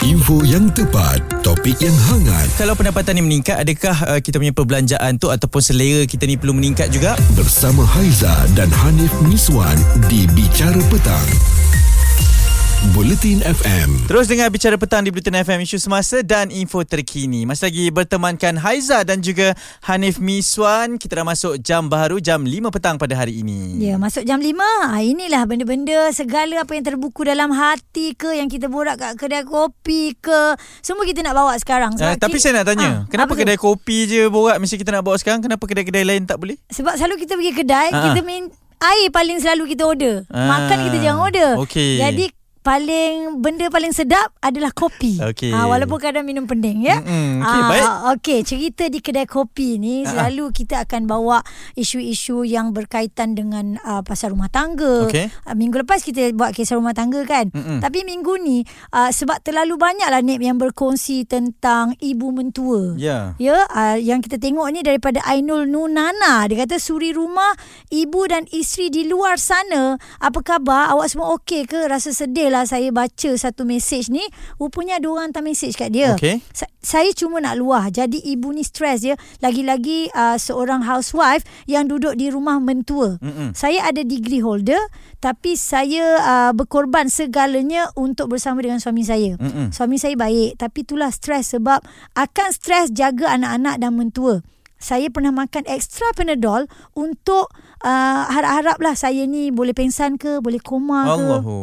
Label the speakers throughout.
Speaker 1: Info yang tepat, topik yang hangat
Speaker 2: Kalau pendapatan ni meningkat, adakah uh, kita punya perbelanjaan tu ataupun selera kita ni perlu meningkat juga?
Speaker 1: bersama Haiza dan Hanif Miswan di Bicara Petang. Buletin FM.
Speaker 2: Terus dengar bicara petang di Bulletin FM isu semasa dan info terkini. Masih lagi bertemankan Haiza dan juga Hanif Miswan. Kita dah masuk jam baru jam 5 petang pada hari ini.
Speaker 3: Ya, masuk jam 5. Ah, inilah benda-benda segala apa yang terbuku dalam hati ke yang kita borak kat kedai kopi ke. Semua kita nak bawa sekarang.
Speaker 2: Uh, tapi
Speaker 3: ki-
Speaker 2: saya nak tanya,
Speaker 3: Ah,
Speaker 2: kenapa
Speaker 3: apa tu?
Speaker 2: kedai kopi je borak mesti kita nak bawa sekarang? Kenapa kedai-kedai lain tak boleh?
Speaker 3: Sebab selalu kita pergi kedai,
Speaker 2: Ah.
Speaker 3: kita min air paling selalu kita order.
Speaker 2: Ah,
Speaker 3: Makan kita jangan order.
Speaker 2: okey.
Speaker 3: Jadi paling benda paling sedap adalah kopi.
Speaker 2: Okey.
Speaker 3: Ah, walaupun kadang minum pening ya.
Speaker 2: Mm-mm, okey,
Speaker 3: Ah,
Speaker 2: baik.
Speaker 3: Okey, cerita di kedai kopi ni
Speaker 2: ah.
Speaker 3: selalu kita akan bawa isu-isu yang berkaitan dengan uh, pasal rumah tangga.
Speaker 2: Okey.
Speaker 3: Uh, minggu lepas kita buat kisah rumah tangga kan.
Speaker 2: Mm-mm.
Speaker 3: Tapi minggu ni uh, sebab terlalu banyaklah Nip yang berkongsi tentang ibu mentua.
Speaker 2: Ya.
Speaker 3: Ya, uh, yang kita tengok ni daripada Ainul Nunana. Dia kata suri rumah ibu dan isteri di luar sana. Apa khabar? Awak semua okey ke? Rasa sedih lah saya baca satu mesej ni. Rupanya ada orang hantar mesej kat dia.
Speaker 2: Okey.
Speaker 3: Sa- saya cuma nak luah. Jadi ibu ni stres ya. Lagi-lagi uh, seorang housewife yang duduk di rumah mentua.
Speaker 2: Mm-mm.
Speaker 3: Saya ada degree holder tapi saya uh, berkorban segalanya untuk bersama dengan suami saya.
Speaker 2: Mm-mm.
Speaker 3: Suami saya baik tapi itulah stres sebab akan stres jaga anak-anak dan mentua. Saya pernah makan extra Panadol untuk uh, harap-haraplah saya ni boleh pengsan ke, boleh koma ke.
Speaker 2: Allahu.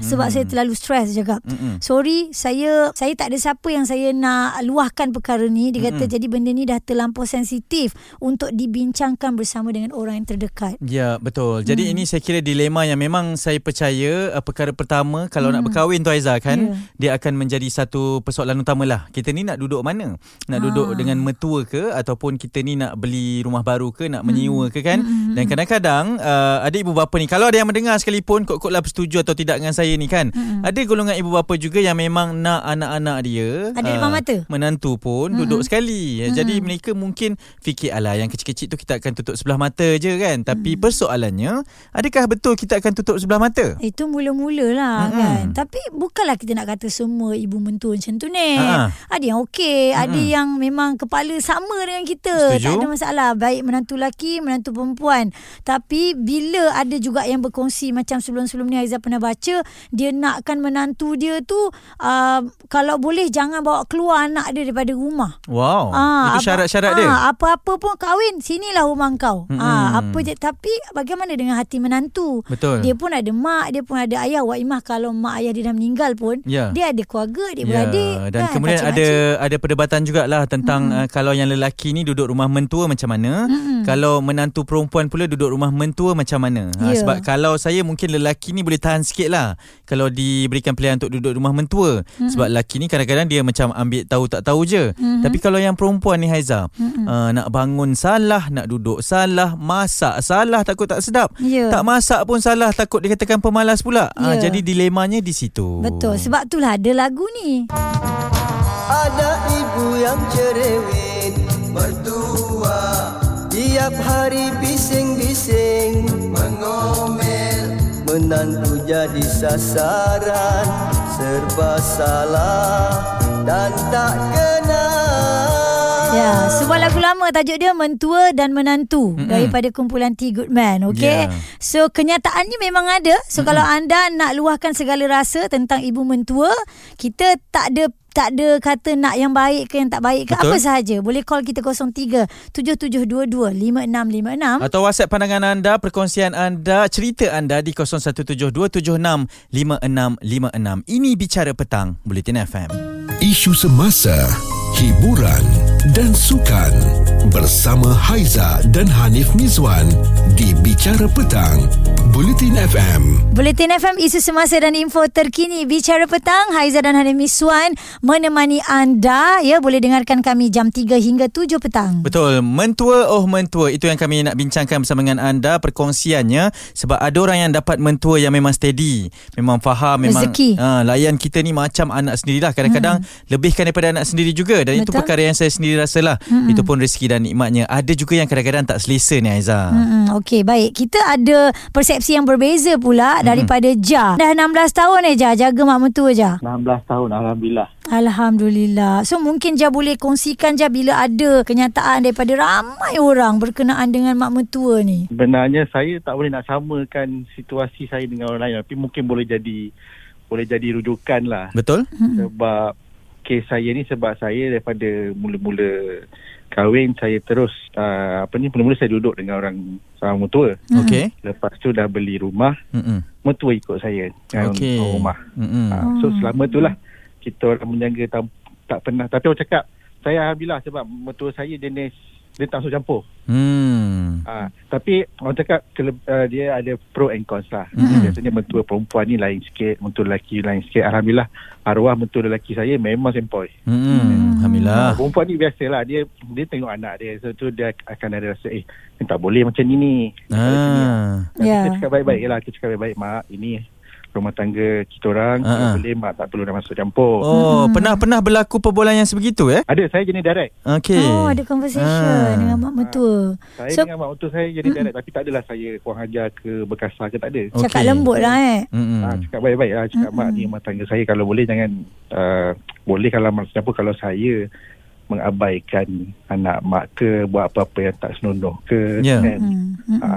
Speaker 3: Sebab saya terlalu stres juga.
Speaker 2: Mm-mm.
Speaker 3: Sorry, saya saya tak ada siapa yang saya nak luahkan perkara ni. Dia kata
Speaker 2: Mm-mm.
Speaker 3: jadi benda ni dah terlampau sensitif untuk dibincangkan bersama dengan orang yang terdekat.
Speaker 2: Ya betul. Jadi
Speaker 3: Hmm.
Speaker 2: ini saya kira dilema yang memang saya percaya uh, perkara pertama kalau nak
Speaker 3: Hmm.
Speaker 2: berkahwin tu Aizah kan
Speaker 3: Ya.
Speaker 2: dia akan menjadi satu persoalan utama lah. Kita ni nak duduk mana? Nak
Speaker 3: Ah.
Speaker 2: duduk dengan mertua ke ataupun kita ni nak beli rumah baru ke nak menyewa ke kan?
Speaker 3: Hmm, hmm,
Speaker 2: Dan kadang-kadang uh, ada ibu bapa ni kalau ada yang mendengar sekalipun kot-kotlah bersetuju atau tidak dengan saya ni kan.
Speaker 3: Hmm.
Speaker 2: Ada golongan ibu bapa juga yang memang nak anak-anak dia
Speaker 3: Ada depan mata?
Speaker 2: menantu pun
Speaker 3: Mm-mm.
Speaker 2: duduk sekali.
Speaker 3: Mm-mm.
Speaker 2: Jadi mereka mungkin fikir alah yang kecil-kecil tu kita akan tutup sebelah mata je kan. Tapi
Speaker 3: Mm.
Speaker 2: persoalannya adakah betul kita akan tutup sebelah mata?
Speaker 3: Itu mula-mula lah
Speaker 2: Mm-mm.
Speaker 3: kan. Tapi bukanlah kita nak kata semua ibu mentua macam tu ni.
Speaker 2: Ha.
Speaker 3: Ada yang okey, ada
Speaker 2: Mm-mm.
Speaker 3: yang memang kepala sama dengan kita.
Speaker 2: Setuju.
Speaker 3: Tak ada masalah. Baik menantu lelaki, menantu perempuan. Tapi bila ada juga yang berkongsi macam sebelum-sebelum ni Aizah pernah baca, dia nakkan menantu dia tu uh, kalau boleh jangan bawa keluar anak dia daripada rumah.
Speaker 2: Wow.
Speaker 3: Ah,
Speaker 2: itu syarat-syarat
Speaker 3: ah,
Speaker 2: dia.
Speaker 3: Apa-apa pun kahwin, sinilah rumah kau. Ah, apa je tapi bagaimana dengan hati menantu?
Speaker 2: Betul.
Speaker 3: Dia pun ada mak, dia pun ada ayah. Wak Imah kalau mak ayah dia dah meninggal pun,
Speaker 2: Ya.
Speaker 3: dia ada keluarga, dia beradik.
Speaker 2: dan
Speaker 3: kan,
Speaker 2: kemudian ada ada perdebatan jugalah tentang
Speaker 3: Mm-mm.
Speaker 2: uh, kalau yang lelaki ni duduk rumah mentua macam mana,
Speaker 3: Mm-mm.
Speaker 2: kalau menantu perempuan pula duduk rumah mentua macam mana. Ha,
Speaker 3: Ya.
Speaker 2: sebab kalau saya mungkin lelaki ni boleh tahan sikit lah kalau diberikan pilihan untuk duduk rumah mentua.
Speaker 3: Mm-mm.
Speaker 2: Sebab lelaki ni kadang-kadang dia macam ambil tahu tak tahu je.
Speaker 3: Mhm.
Speaker 2: Tapi kalau yang perempuan ni Haiza,
Speaker 3: Mm-mm.
Speaker 2: uh, nak bangun salah, nak duduk salah, masak salah takut tak sedap.
Speaker 3: Ya.
Speaker 2: Tak masak pun salah takut dikatakan pemalas pula. Ah,
Speaker 3: Ya.
Speaker 2: jadi dilemanya di situ.
Speaker 3: Betul. Sebab itulah ada lagu ni.
Speaker 4: Ada ibu yang cerewet Mertua Tiap hari bising-bising Mengomel Menantu jadi sasaran Serba salah Dan tak kenal
Speaker 3: Ya, sebuah lagu lama tajuk dia Mentua dan Menantu
Speaker 2: Mm-mm.
Speaker 3: daripada kumpulan T Good Man, okey.
Speaker 2: Ya.
Speaker 3: So kenyataannya memang ada. So kalau anda nak luahkan segala rasa tentang ibu mentua, kita tak ada tak ada kata nak yang baik ke yang tak baik ke
Speaker 2: Betul.
Speaker 3: apa sahaja. Boleh call kita 03 7722 5656.
Speaker 2: Atau WhatsApp pandangan anda, perkongsian anda, cerita anda di 0172765656. Ini Bicara Petang, Bulletin FM.
Speaker 1: Isu semasa, hiburan dan sukan bersama Haiza dan Hanif Miswan di Bicara Petang, Buletin FM.
Speaker 3: Buletin FM isu semasa dan info terkini bicara petang Haiza dan Hanim Miswan menemani anda ya boleh dengarkan kami jam 3 hingga 7 petang.
Speaker 2: Betul, mentua oh mentua itu yang kami nak bincangkan bersama dengan anda perkongsiannya sebab ada orang yang dapat mentua yang memang steady, memang faham, memang
Speaker 3: Rezeki.
Speaker 2: uh, layan kita ni macam anak sendirilah kadang-kadang hmm. lebihkan daripada anak sendiri juga dan itu
Speaker 3: Betul.
Speaker 2: perkara yang saya sendiri sendiri rasalah. Mm-hmm. Itu pun rezeki dan nikmatnya. Ada juga yang kadang-kadang tak selesa ni Aiza.
Speaker 3: Hmm, Okey, baik. Kita ada persepsi yang berbeza pula daripada Ja. Dah 16 tahun eh Ja jaga mak mentua Ja.
Speaker 5: 16 tahun Alhamdulillah
Speaker 3: Alhamdulillah. So mungkin Ja boleh kongsikan Ja bila ada kenyataan daripada ramai orang berkenaan dengan mak mentua ni.
Speaker 5: Sebenarnya saya tak boleh nak samakan situasi saya dengan orang lain Tapi mungkin boleh jadi Boleh jadi rujukan lah
Speaker 2: Betul?
Speaker 5: Sebab Kes saya ni sebab saya daripada mula-mula kahwin saya terus uh, apa ni mula-mula saya duduk dengan orang seorang mertua.
Speaker 2: Okey.
Speaker 5: Lepas tu dah beli rumah,
Speaker 2: Mm-mm.
Speaker 5: mertua ikut saya
Speaker 2: Okey.
Speaker 5: orang rumah.
Speaker 2: Mm-mm.
Speaker 5: Ha, so selama tu lah kita orang menjaga tak, tak pernah tapi orang cakap saya alhamdulillah sebab mertua saya jenis dia tak masuk campur.
Speaker 2: Hmm.
Speaker 5: Ha, tapi orang cakap kele, uh, dia ada pro and cons lah.
Speaker 2: Hmm.
Speaker 5: Biasanya mentua perempuan ni lain sikit, mentua lelaki lain sikit. Alhamdulillah arwah mentua lelaki saya memang sempoi.
Speaker 2: Hmm. Alhamdulillah.
Speaker 5: Perempuan ni biasalah dia dia tengok anak dia. So tu dia akan ada rasa eh tak boleh macam ni ni.
Speaker 2: Ah.
Speaker 5: Dan
Speaker 3: Ya.
Speaker 5: Kita cakap baik-baik lah. Kita cakap baik-baik mak ini rumah tangga kita orang. Kalau boleh mak tak perlu dah masuk campur.
Speaker 2: Oh, pernah pernah berlaku perbualan yang sebegitu eh?
Speaker 5: Ada saya jenis direct.
Speaker 2: Okey.
Speaker 3: Oh, ada conversation
Speaker 2: Ah.
Speaker 3: dengan mak mentua.
Speaker 5: Saya
Speaker 3: So-
Speaker 5: dengan mak mentua saya jadi direct. Tapi tak adalah saya kurang ajar ke berkasar ke tak ada.
Speaker 2: Okey.
Speaker 3: Cakap lembut lah eh.
Speaker 5: Ha, cakap baik-baik lah Cakap mak ni rumah tangga saya Kalau boleh jangan uh, Boleh kalau masuk campur Kalau saya Mengabaikan Anak mak ke Buat apa-apa yang tak senonoh ke
Speaker 2: Ya.
Speaker 5: kan?
Speaker 3: Hmm. hmm.
Speaker 5: Ha,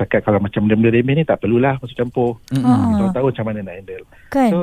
Speaker 5: setakat kalau macam benda-benda remeh ni Tak perlulah masuk campur
Speaker 2: Mm-mm.
Speaker 3: Ah.
Speaker 5: Kita orang tahu macam mana nak handle
Speaker 3: Kan?
Speaker 5: So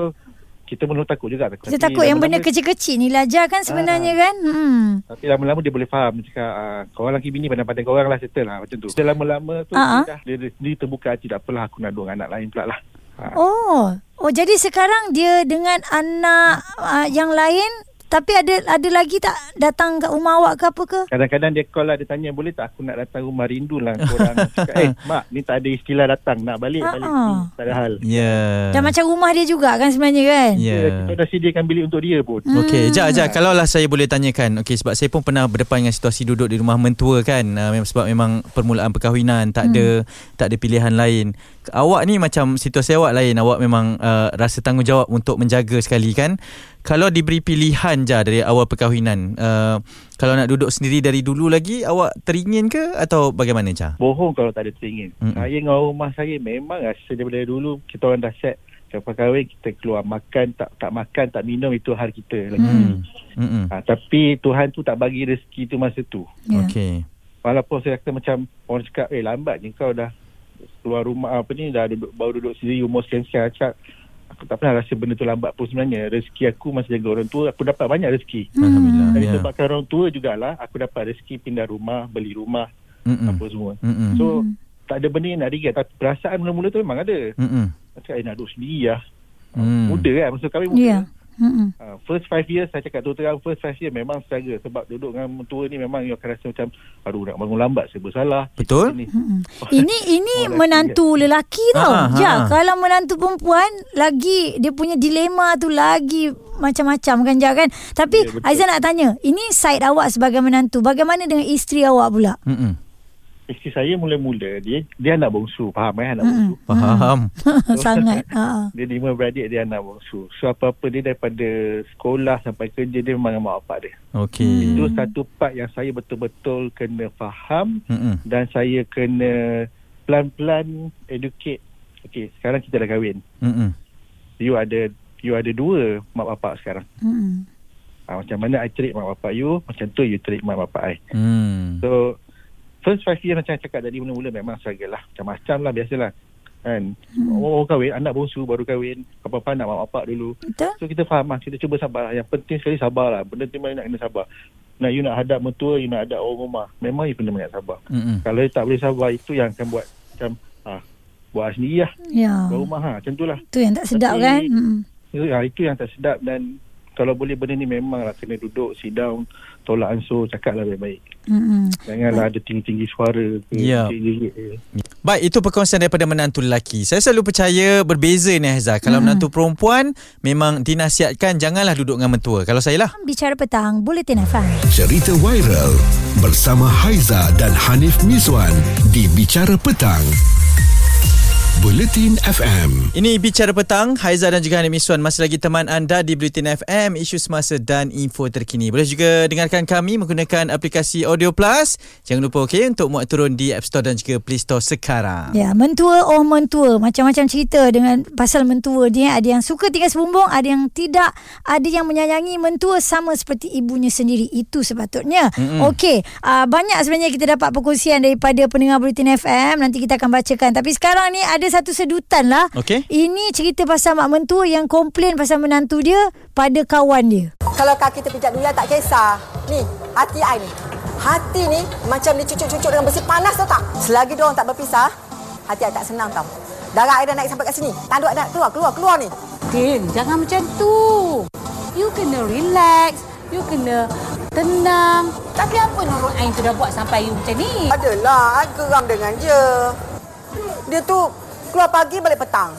Speaker 5: Kita mula takut juga takut.
Speaker 3: Kita
Speaker 5: Tapi
Speaker 3: takut yang benda kecil-kecil ni lah Ja kan sebenarnya kan? Hmm.
Speaker 5: Tapi lama-lama dia boleh faham cakap ah, Korang lelaki bini pandai-pandai korang lah settle lah Macam tu Dia lama-lama tu
Speaker 3: Ah, ah.
Speaker 5: dia, dah, dia, dia, dia terbuka hati Tak apalah aku nak dua anak lain pula lah ha.
Speaker 3: Oh. Oh jadi sekarang dia dengan anak uh, yang lain tapi ada ada lagi tak datang kat rumah awak ke apa ke?
Speaker 5: Kadang-kadang dia call lah Dia tanya boleh tak aku nak datang rumah rindu lah Korang cakap Eh mak ni tak ada istilah datang Nak balik
Speaker 3: Ah,
Speaker 5: balik
Speaker 3: ah.
Speaker 5: ni Tak ada hal
Speaker 2: Ya.
Speaker 3: Dah macam rumah dia juga kan sebenarnya kan?
Speaker 2: Ya.
Speaker 5: Kita dah sediakan bilik untuk dia pun
Speaker 2: Okey, Jad, Jad, kalau lah saya boleh tanyakan. Okey, sebab saya pun pernah berdepan dengan situasi duduk di rumah mentua kan. Uh, memang sebab memang permulaan perkahwinan, tak ada tak ada pilihan lain. Awak ni macam situasi awak lain. Awak memang uh, rasa tanggungjawab untuk menjaga sekali kan. Kalau diberi pilihan je dari awal perkahwinan, uh, kalau nak duduk sendiri dari dulu lagi, awak teringin ke atau bagaimana Jah?
Speaker 5: Bohong kalau tak ada teringin
Speaker 2: Mm-mm.
Speaker 5: Saya dengan rumah saya Memang rasa daripada dulu Kita orang dah set Lepas kahwin kita keluar makan tak tak makan tak minum itu hal kita lagi.
Speaker 2: Hmm. Hmm.
Speaker 5: Ha, tapi Tuhan tu tak bagi rezeki tu masa tu.
Speaker 3: Ya.
Speaker 2: Okey.
Speaker 5: Walaupun saya kata macam orang cakap eh lambat je kau dah keluar rumah apa ni dah duduk, baru duduk sendiri umur sekian-sekian cakap aku tak pernah rasa benda tu lambat pun sebenarnya rezeki aku masih jaga orang tua aku dapat banyak rezeki
Speaker 2: Alhamdulillah.
Speaker 5: dan
Speaker 2: Ya.
Speaker 5: disebabkan orang tua jugalah aku dapat rezeki pindah rumah beli rumah
Speaker 2: Mm-mm.
Speaker 5: apa semua
Speaker 2: Mm-mm.
Speaker 5: so tak ada benda yang nak regret tapi perasaan mula-mula tu memang ada
Speaker 2: Mm-mm.
Speaker 5: cakap eh nak duduk sendiri lah
Speaker 2: Hmm.
Speaker 5: muda kan masa kahwin muda
Speaker 3: Ya. Hmm.
Speaker 5: Uh, first five years saya cakap tu terang first five years memang struggle sebab duduk dengan mentua ni memang you akan rasa macam aduh nak bangun lambat serba salah
Speaker 2: Betul.
Speaker 5: Ini.
Speaker 3: Mm-mm. Ini ini
Speaker 5: Oh, lelaki
Speaker 3: menantu lelaki tau.
Speaker 2: Ah,
Speaker 3: Ja,
Speaker 2: ah.
Speaker 3: kalau menantu perempuan lagi dia punya dilema tu lagi macam-macam kan Ja kan. Tapi
Speaker 5: Ya, betul.
Speaker 3: Aizan nak tanya, ini side awak sebagai menantu, bagaimana dengan isteri awak pula?
Speaker 2: Mm-mm.
Speaker 5: Isteri saya mula-mula dia dia anak bongsu faham kan anak bongsu
Speaker 2: Faham.
Speaker 3: Sangat. Ha.
Speaker 5: dia lima beradik dia anak bongsu so apa-apa dia daripada sekolah sampai kerja dia memang dengan mak bapak dia
Speaker 2: Okey.
Speaker 5: itu satu part yang saya betul-betul kena faham
Speaker 2: Mm-mm.
Speaker 5: dan saya kena pelan-pelan educate okey sekarang kita dah kahwin
Speaker 2: Mm-mm.
Speaker 5: you ada you ada dua mak bapak sekarang
Speaker 3: Hmm.
Speaker 5: ha, macam mana I treat mak bapak you macam tu you treat mak bapak I
Speaker 2: Hmm.
Speaker 5: So first five years macam saya cakap tadi mula-mula memang struggle lah. Macam-macam lah biasalah. Kan. Hmm. Orang kahwin, anak bongsu baru kahwin. Apa-apa nak mak bapak dulu.
Speaker 3: Betul?
Speaker 5: So kita faham lah. Kita cuba sabar lah. Yang penting sekali sabar lah. Benda tu memang nak kena sabar. Nah, you nak hadap mentua, you nak hadap orang rumah. Memang you kena banyak sabar.
Speaker 2: Mm-mm.
Speaker 5: Kalau you tak boleh sabar, itu yang akan buat macam, ah, buat sendiri lah.
Speaker 3: Ya.
Speaker 5: Buat rumah ha. Macam tu lah.
Speaker 3: Tu yang tak sedap
Speaker 5: Tapi-
Speaker 3: kan? Hmm.
Speaker 5: Itu, ah, itu yang tak sedap dan kalau boleh benda ni memang lah kena duduk, sit down, tolak ansur, cakap lah baik-baik.
Speaker 3: Hmm.
Speaker 5: Janganlah ada tinggi-tinggi suara ke,
Speaker 2: Ya.
Speaker 5: jerit-jerit ke.
Speaker 2: Baik, itu perkongsian daripada menantu lelaki. Saya selalu percaya berbeza ni Haizah. Kalau menantu perempuan, memang dinasihatkan janganlah duduk dengan mentua. Kalau saya lah.
Speaker 3: Bicara petang, Bulletin FM.
Speaker 1: Cerita viral bersama Haiza dan Hanif Miswan di Bicara Petang. Buletin FM.
Speaker 2: Ini Bicara Petang Haiza dan juga Hanim Iswan Masih lagi teman anda Di Bulletin FM Isu semasa dan info terkini Boleh juga dengarkan kami Menggunakan aplikasi Audio Plus Jangan lupa okay, Untuk muat turun di App Store Dan juga Play Store sekarang
Speaker 3: Ya, mentua oh mentua. Macam-macam cerita dengan pasal mentua dia. Ada yang suka tinggal sebumbung, ada yang tidak. Ada yang menyayangi mentua sama seperti ibunya sendiri. Itu sepatutnya.
Speaker 2: Mm-mm.
Speaker 3: Okey, uh, banyak sebenarnya kita dapat perkongsian daripada pendengar Bulletin FM. Nanti kita akan bacakan. Tapi sekarang ni ada satu sedutan lah.
Speaker 2: Okey.
Speaker 3: Ini cerita pasal mak mentua yang komplain pasal menantu dia pada kawan dia.
Speaker 6: Kalau kaki terpijak dulu tak kisah. Ni, hati I ni. Hati ni macam dicucuk-cucuk dengan besi panas tau tak? Selagi dia orang tak berpisah, hati I tak senang tau. Darah I dah naik sampai kat sini. Ada nak keluar, keluar, keluar ni.
Speaker 7: Din, jangan macam tu. You kena relax. You kena tenang. Tapi apa Nurul Ain tu dah buat sampai you macam ni?
Speaker 6: Adalah, I geram dengan dia. Dia tu keluar pagi balik petang.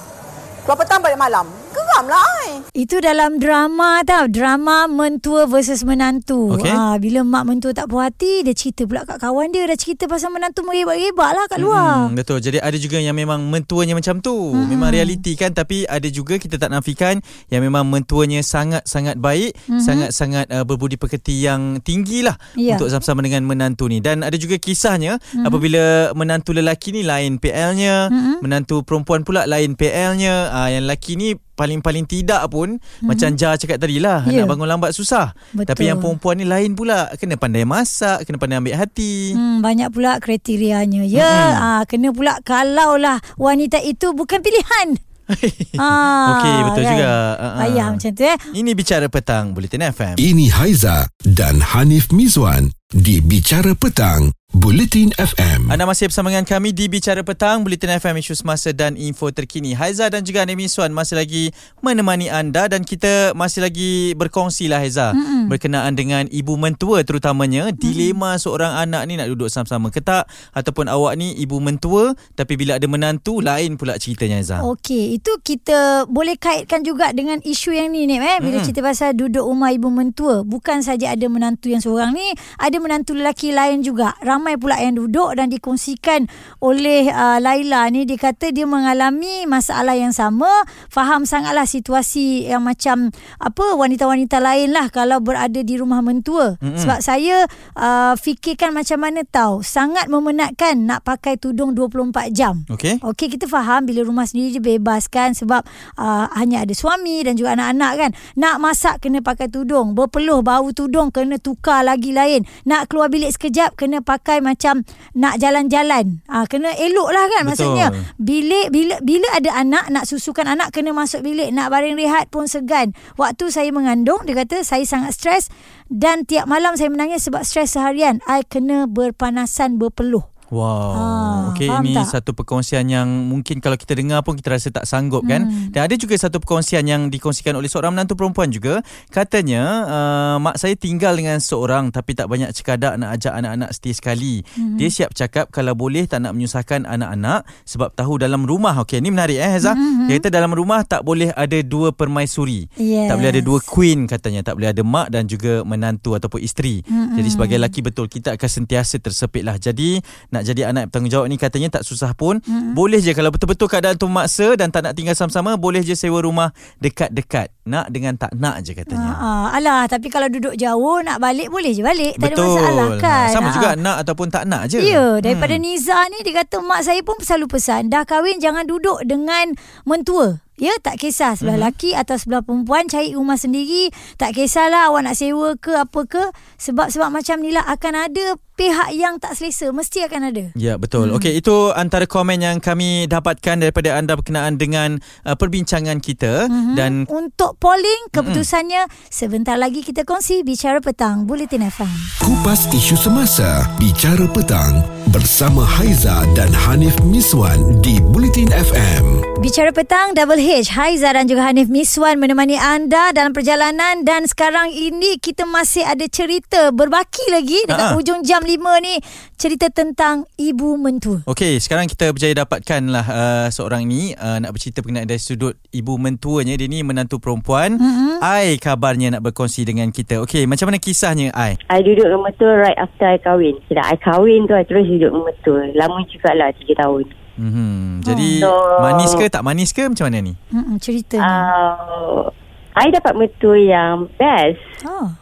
Speaker 6: Keluar petang balik malam. Geram lah I.
Speaker 3: Itu dalam drama tau Drama mentua versus menantu
Speaker 2: Okey.
Speaker 3: ha, Bila mak mentua tak puas hati Dia cerita pula kat kawan dia Dah cerita pasal menantu merebak-rebak lah kat luar
Speaker 2: Hmm, betul. Jadi ada juga yang memang mentuanya macam tu. Hmm. Memang realiti kan tapi ada juga kita tak nafikan yang memang mentuanya sangat-sangat baik, hmm. sangat-sangat uh, berbudi pekerti yang tinggi lah
Speaker 3: Ya.
Speaker 2: untuk sama-sama dengan menantu ni. Dan ada juga kisahnya hmm. apabila menantu lelaki ni lain PL-nya, hmm. menantu perempuan pula lain PL-nya. Uh, yang lelaki ni paling-paling tidak pun hmm. macam Jar cakap tadi lah
Speaker 3: Ya.
Speaker 2: nak bangun lambat susah.
Speaker 3: Betul.
Speaker 2: Tapi yang perempuan ni lain pula. Kena pandai masak, kena pandai ambil hati.
Speaker 3: Hmm, banyak pula kriterianya. Ya,
Speaker 2: Mm-mm.
Speaker 3: ah, kena pula kalaulah wanita itu bukan pilihan. Ah,
Speaker 2: Okey, betul
Speaker 3: kan?
Speaker 2: juga. Ah, ah.
Speaker 3: Payah macam tu eh.
Speaker 2: Ini Bicara Petang Bulletin FM.
Speaker 1: Ini Haiza dan Hanif Miswan di Bicara Petang, Buletin FM.
Speaker 2: Anda masih bersama dengan kami di Bicara Petang Bulletin FM isu semasa dan info terkini. Haiza dan juga Nemi Swan masih lagi menemani anda dan kita masih lagi berkongsi lah Haiza mm-hmm. berkenaan dengan ibu mentua terutamanya mm-hmm. dilema seorang anak ni nak duduk sama-sama ke tak ataupun awak ni ibu mentua tapi bila ada menantu lain pula ceritanya Haiza.
Speaker 3: Okey, itu kita boleh kaitkan juga dengan isu yang ni ni eh bila
Speaker 2: Mm-mm.
Speaker 3: cerita pasal duduk rumah ibu mentua. Bukan saja ada menantu yang seorang ni, ada menantu lelaki lain juga. Ramai pula yang duduk dan dikongsikan oleh uh, Laila ni dia kata dia mengalami masalah yang sama, faham sangatlah situasi yang macam apa wanita-wanita lain lah kalau berada di rumah mentua.
Speaker 2: Mm-mm.
Speaker 3: Sebab saya uh, fikirkan macam mana tahu, sangat memenatkan nak pakai tudung 24 jam.
Speaker 2: Okey?
Speaker 3: Okey kita faham bila rumah sendiri dia bebas kan sebab uh, hanya ada suami dan juga anak-anak kan. Nak masak kena pakai tudung, berpeluh bau tudung kena tukar lagi lain. Nak keluar bilik sekejap kena pakai macam nak jalan-jalan. Ah uh, kena elok lah kan
Speaker 2: Betul.
Speaker 3: maksudnya. Bilik bila bila ada anak nak susukan anak kena masuk bilik, nak baring rehat pun segan. Waktu saya mengandung dia kata saya sangat stres dan tiap malam saya menangis sebab stres seharian. I kena berpanasan berpeluh.
Speaker 2: Wow.
Speaker 3: Ah,
Speaker 2: Okey,
Speaker 3: faham
Speaker 2: ini
Speaker 3: tak?
Speaker 2: satu perkongsian yang mungkin kalau kita dengar pun kita rasa tak sanggup kan.
Speaker 3: Hmm.
Speaker 2: Dan ada juga satu perkongsian yang dikongsikan oleh seorang menantu perempuan juga. Katanya, uh, mak saya tinggal dengan seorang tapi tak banyak cekadak nak ajak anak-anak setia sekali.
Speaker 3: Hmm.
Speaker 2: Dia siap cakap kalau boleh tak nak menyusahkan anak-anak sebab tahu dalam rumah. Okey, ni menarik eh Heza.
Speaker 3: Hmm.
Speaker 2: Dia kata dalam rumah tak boleh ada dua permaisuri.
Speaker 3: Yes.
Speaker 2: Tak boleh ada dua queen katanya. Tak boleh ada mak dan juga menantu ataupun isteri.
Speaker 3: Mm-mm.
Speaker 2: Jadi sebagai lelaki betul kita akan sentiasa tersepit lah. Jadi nak jadi anak bertanggungjawab ni katanya tak susah pun.
Speaker 3: Mm-mm.
Speaker 2: Boleh je kalau betul-betul keadaan tu maksa dan tak nak tinggal sama-sama boleh je sewa rumah dekat-dekat. Nak dengan tak nak je katanya.
Speaker 3: Ha, alah tapi kalau duduk jauh nak balik boleh je balik. Tak
Speaker 2: Betul.
Speaker 3: ada masalah kan.
Speaker 2: Ha, Sama
Speaker 3: Ha.
Speaker 2: juga nak ataupun tak nak je.
Speaker 3: Ya, daripada
Speaker 2: Hmm.
Speaker 3: Niza ni dia kata mak saya pun selalu pesan dah kahwin jangan duduk dengan mentua. Ya, tak kisah sebelah
Speaker 2: Mhm.
Speaker 3: lelaki atau sebelah perempuan cari rumah sendiri. Tak kisahlah awak nak sewa ke apa ke. Sebab sebab macam ni lah akan ada pihak yang tak selesa. Mesti akan ada.
Speaker 2: Ya betul. Hmm. Okey itu antara komen yang kami dapatkan daripada anda berkenaan dengan uh, perbincangan kita
Speaker 3: Mhm.
Speaker 2: dan
Speaker 3: Untuk polling, keputusannya sebentar lagi kita kongsi Bicara Petang, Bulletin FM.
Speaker 1: Kupas isu semasa, Bicara Petang bersama Haiza dan Hanif Miswan di Buletin FM.
Speaker 3: Bicara petang Double H Haiza dan juga Hanif Miswan menemani anda dalam perjalanan dan sekarang ini kita masih ada cerita berbaki lagi dekat
Speaker 2: Ha-ha.
Speaker 3: hujung jam 5 ni cerita tentang ibu mentua.
Speaker 2: Okey, sekarang kita berjaya dapatkan lah uh, seorang ni uh, nak bercerita berkenaan dari sudut ibu mentuanya. Dia ni menantu perempuan.
Speaker 3: Mm-hmm.
Speaker 2: Ai kabarnya nak berkongsi dengan kita. Okey, macam mana kisahnya Ai?
Speaker 8: I duduk dengan mertua right after I kahwin. Tidak, I kahwin tu I terus duduk dengan mertua. Lama juga lah 3 tahun.
Speaker 2: Mhm. Jadi
Speaker 8: So-
Speaker 2: manis ke tak manis ke macam mana ni?
Speaker 3: Mm-mm, ceritanya.
Speaker 8: Uh, I dapat mentua yang best.
Speaker 3: oh.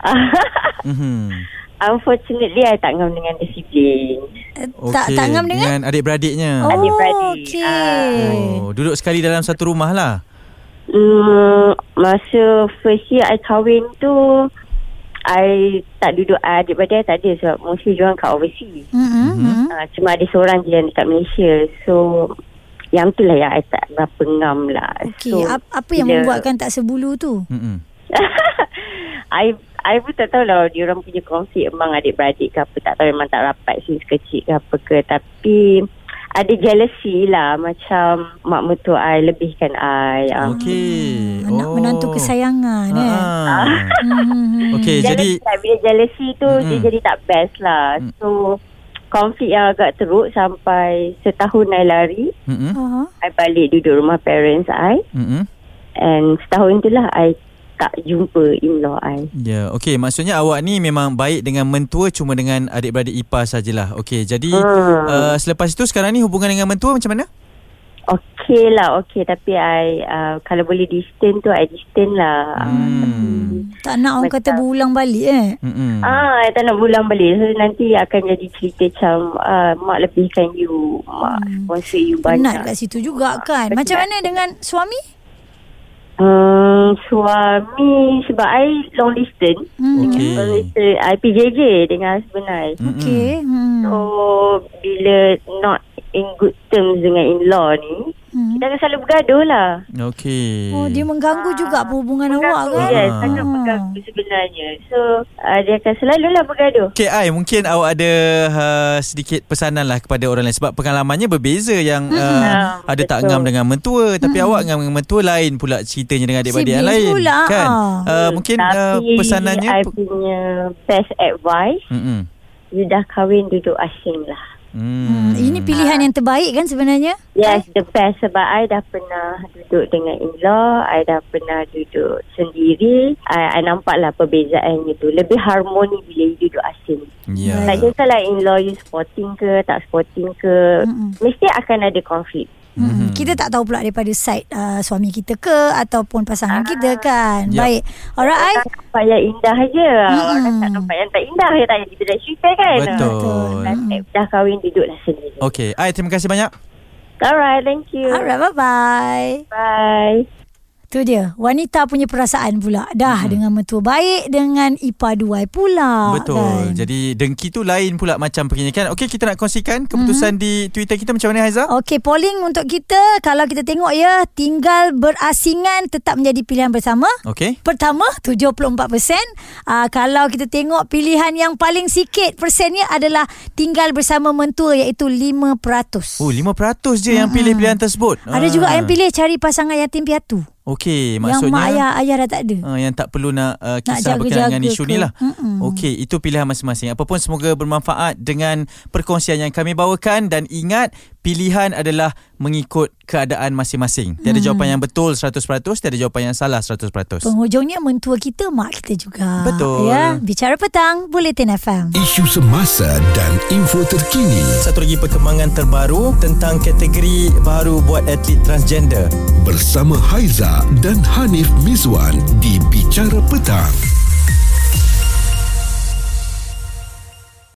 Speaker 2: Mhm.
Speaker 8: Unfortunately, I tak ngam dengan the sibling.
Speaker 3: Eh, Tak tak ngam dengan?
Speaker 2: dengan adik-beradiknya.
Speaker 3: Oh,
Speaker 8: adik-beradik.
Speaker 3: okey.
Speaker 2: Oh, duduk sekali dalam satu rumah lah.
Speaker 8: Hmm, masa first year I kahwin tu, I tak duduk adik-beradik I tak ada sebab mostly diorang kat overseas.
Speaker 3: Mm-mm. Mm-mm.
Speaker 8: Uh, cuma ada seorang je yang dekat Malaysia. So, yang tu lah yang I tak berapa ngam lah.
Speaker 3: Okey,
Speaker 8: so,
Speaker 3: ap- apa yang
Speaker 8: bila-
Speaker 3: membuatkan tak sebulu tu?
Speaker 2: Mhm.
Speaker 8: I I pun tak tahu lah dia orang punya konflik emang adik-beradik ke apa tak tahu memang tak rapat since kecil ke apa ke tapi ada jealousy lah macam mak mertua I lebihkan I. Ah.
Speaker 2: Okey.
Speaker 3: Anak menantu kesayangan eh.
Speaker 2: Ah.
Speaker 3: Hmm.
Speaker 2: Okey, jadi
Speaker 8: jealousy, lah. bila jealousy tu
Speaker 2: Mm-mm.
Speaker 8: dia jadi tak best lah.
Speaker 2: Mm.
Speaker 8: So konflik yang agak teruk sampai setahun I lari.
Speaker 2: Mhm.
Speaker 3: Uh-huh.
Speaker 8: I balik duduk rumah parents I
Speaker 2: Mhm.
Speaker 8: and setahun tu lah I tak jumpa in-law I.
Speaker 2: Ya, okey. Maksudnya awak ni memang baik dengan mentua cuma dengan adik-beradik ipar sajalah. Okey, jadi
Speaker 8: Hmm.
Speaker 2: uh, selepas itu sekarang ni hubungan dengan mentua macam mana?
Speaker 8: Okay lah, okay. Tapi I, uh, kalau boleh distance tu, I distance lah.
Speaker 2: Hmm.
Speaker 3: Tak nak orang
Speaker 8: Macam-
Speaker 3: kata berulang balik eh.
Speaker 2: Mhm.
Speaker 8: Ah, I tak nak pulang balik. So, nanti akan jadi cerita macam, uh, mak lebihkan you, mak
Speaker 3: Hmm.
Speaker 8: sponsor you
Speaker 3: Penat
Speaker 8: banyak.
Speaker 3: kat situ juga kan.
Speaker 8: Penat.
Speaker 3: Macam mana dengan suami?
Speaker 8: Hmm, suami, sebab I long distance.
Speaker 3: Hmm.
Speaker 2: Okey.
Speaker 8: Long distance, I PJJ dengan husband I.
Speaker 2: Mhm.
Speaker 3: Okey. Hmm.
Speaker 8: So, bila not in good terms dengan in-law ni,
Speaker 3: Hmm.
Speaker 8: kita akan selalu bergaduh lah.
Speaker 2: Okey.
Speaker 3: Oh, dia mengganggu juga hubungan awak
Speaker 8: Mengganggu,
Speaker 3: kan?
Speaker 8: Yes,
Speaker 2: Ah.
Speaker 8: sangat mengganggu sebenarnya. So, uh, dia akan selalulah bergaduh.
Speaker 2: Okay, Ai, mungkin awak ada uh, sedikit pesanan lah kepada orang lain sebab pengalamannya berbeza yang uh,
Speaker 8: Hmm,
Speaker 2: ada tak
Speaker 8: betul.
Speaker 2: ngam dengan mentua tapi awak ngam dengan mentua lain pula ceritanya dengan adik-beradik yang lain
Speaker 3: pula,
Speaker 2: kan.
Speaker 3: ah.
Speaker 2: Uh, mungkin uh,
Speaker 8: Tapi
Speaker 2: pesanannya
Speaker 8: I punya best advice,
Speaker 2: Mm-mm.
Speaker 8: you dah kahwin duduk asing lah.
Speaker 3: Hmm.
Speaker 2: Hmm.
Speaker 3: Ini pilihan yang terbaik kan sebenarnya?
Speaker 8: Yes, the best sebab I dah pernah duduk dengan in-law, I dah pernah duduk sendiri. I, I nampak lah perbezaannya tu. Lebih harmoni bila you duduk asing.
Speaker 2: Ya.
Speaker 8: Tak kisahlah in-law you sporting ke, tak sporting ke.
Speaker 3: Mm-mm.
Speaker 8: Mesti akan ada konflik.
Speaker 3: Hmm. Kita tak tahu pula daripada side uh, suami kita ke ataupun pasangan kita kan.
Speaker 2: Yep.
Speaker 3: Baik. Alright.
Speaker 8: Nampak yang indah je.
Speaker 3: Mm-mm.
Speaker 8: Orang tak nampak yang tak indah. Dia tanya kita dah cerita kan.
Speaker 2: Betul.
Speaker 8: Dah, dah kahwin duduklah sendiri.
Speaker 2: Okey, Ai terima kasih banyak.
Speaker 8: Alright, thank you.
Speaker 3: Alright, bye-bye.
Speaker 8: Bye.
Speaker 3: Tu dia. Wanita punya perasaan pula. Dah hmm. dengan mentua baik dengan ipar duai pula.
Speaker 2: Betul.
Speaker 3: Kan?
Speaker 2: Jadi dengki tu lain pula macam perginya kan. Okey, kita nak kongsikan keputusan di Twitter kita macam mana Haiza?
Speaker 3: Okey, polling untuk kita. Kalau kita tengok ya, tinggal berasingan tetap menjadi pilihan bersama.
Speaker 2: Okey.
Speaker 3: Pertama 74% uh, Kalau kita tengok Pilihan yang paling sikit Persennya adalah Tinggal bersama mentua Iaitu 5%
Speaker 2: Oh, 5% je yang pilih pilihan tersebut.
Speaker 3: Ada juga yang pilih Cari pasangan yatim piatu
Speaker 2: Okey,
Speaker 3: Yang
Speaker 2: maksudnya
Speaker 3: mak ayah Ayah dah tak ada
Speaker 2: Uh, yang tak perlu nak uh,
Speaker 3: Nak
Speaker 2: kisah berkenaan dengan isu
Speaker 3: ke.
Speaker 2: ni lah.
Speaker 3: Mm-mm.
Speaker 2: Okey, itu pilihan masing-masing. Apapun semoga bermanfaat dengan perkongsian yang kami bawakan dan ingat pilihan adalah mengikut keadaan masing-masing. Tiada jawapan yang betul 100%, tiada jawapan yang salah 100%.
Speaker 3: Penghujungnya mentua kita Mak kita juga
Speaker 2: Betul.
Speaker 3: ya, Bicara petang Bulletin FM
Speaker 1: Isu semasa dan info terkini.
Speaker 2: Satu lagi perkembangan terbaru tentang kategori baru buat atlet transgender.
Speaker 1: Bersama Haiza dan Hanif Miswan di Bicara Petang.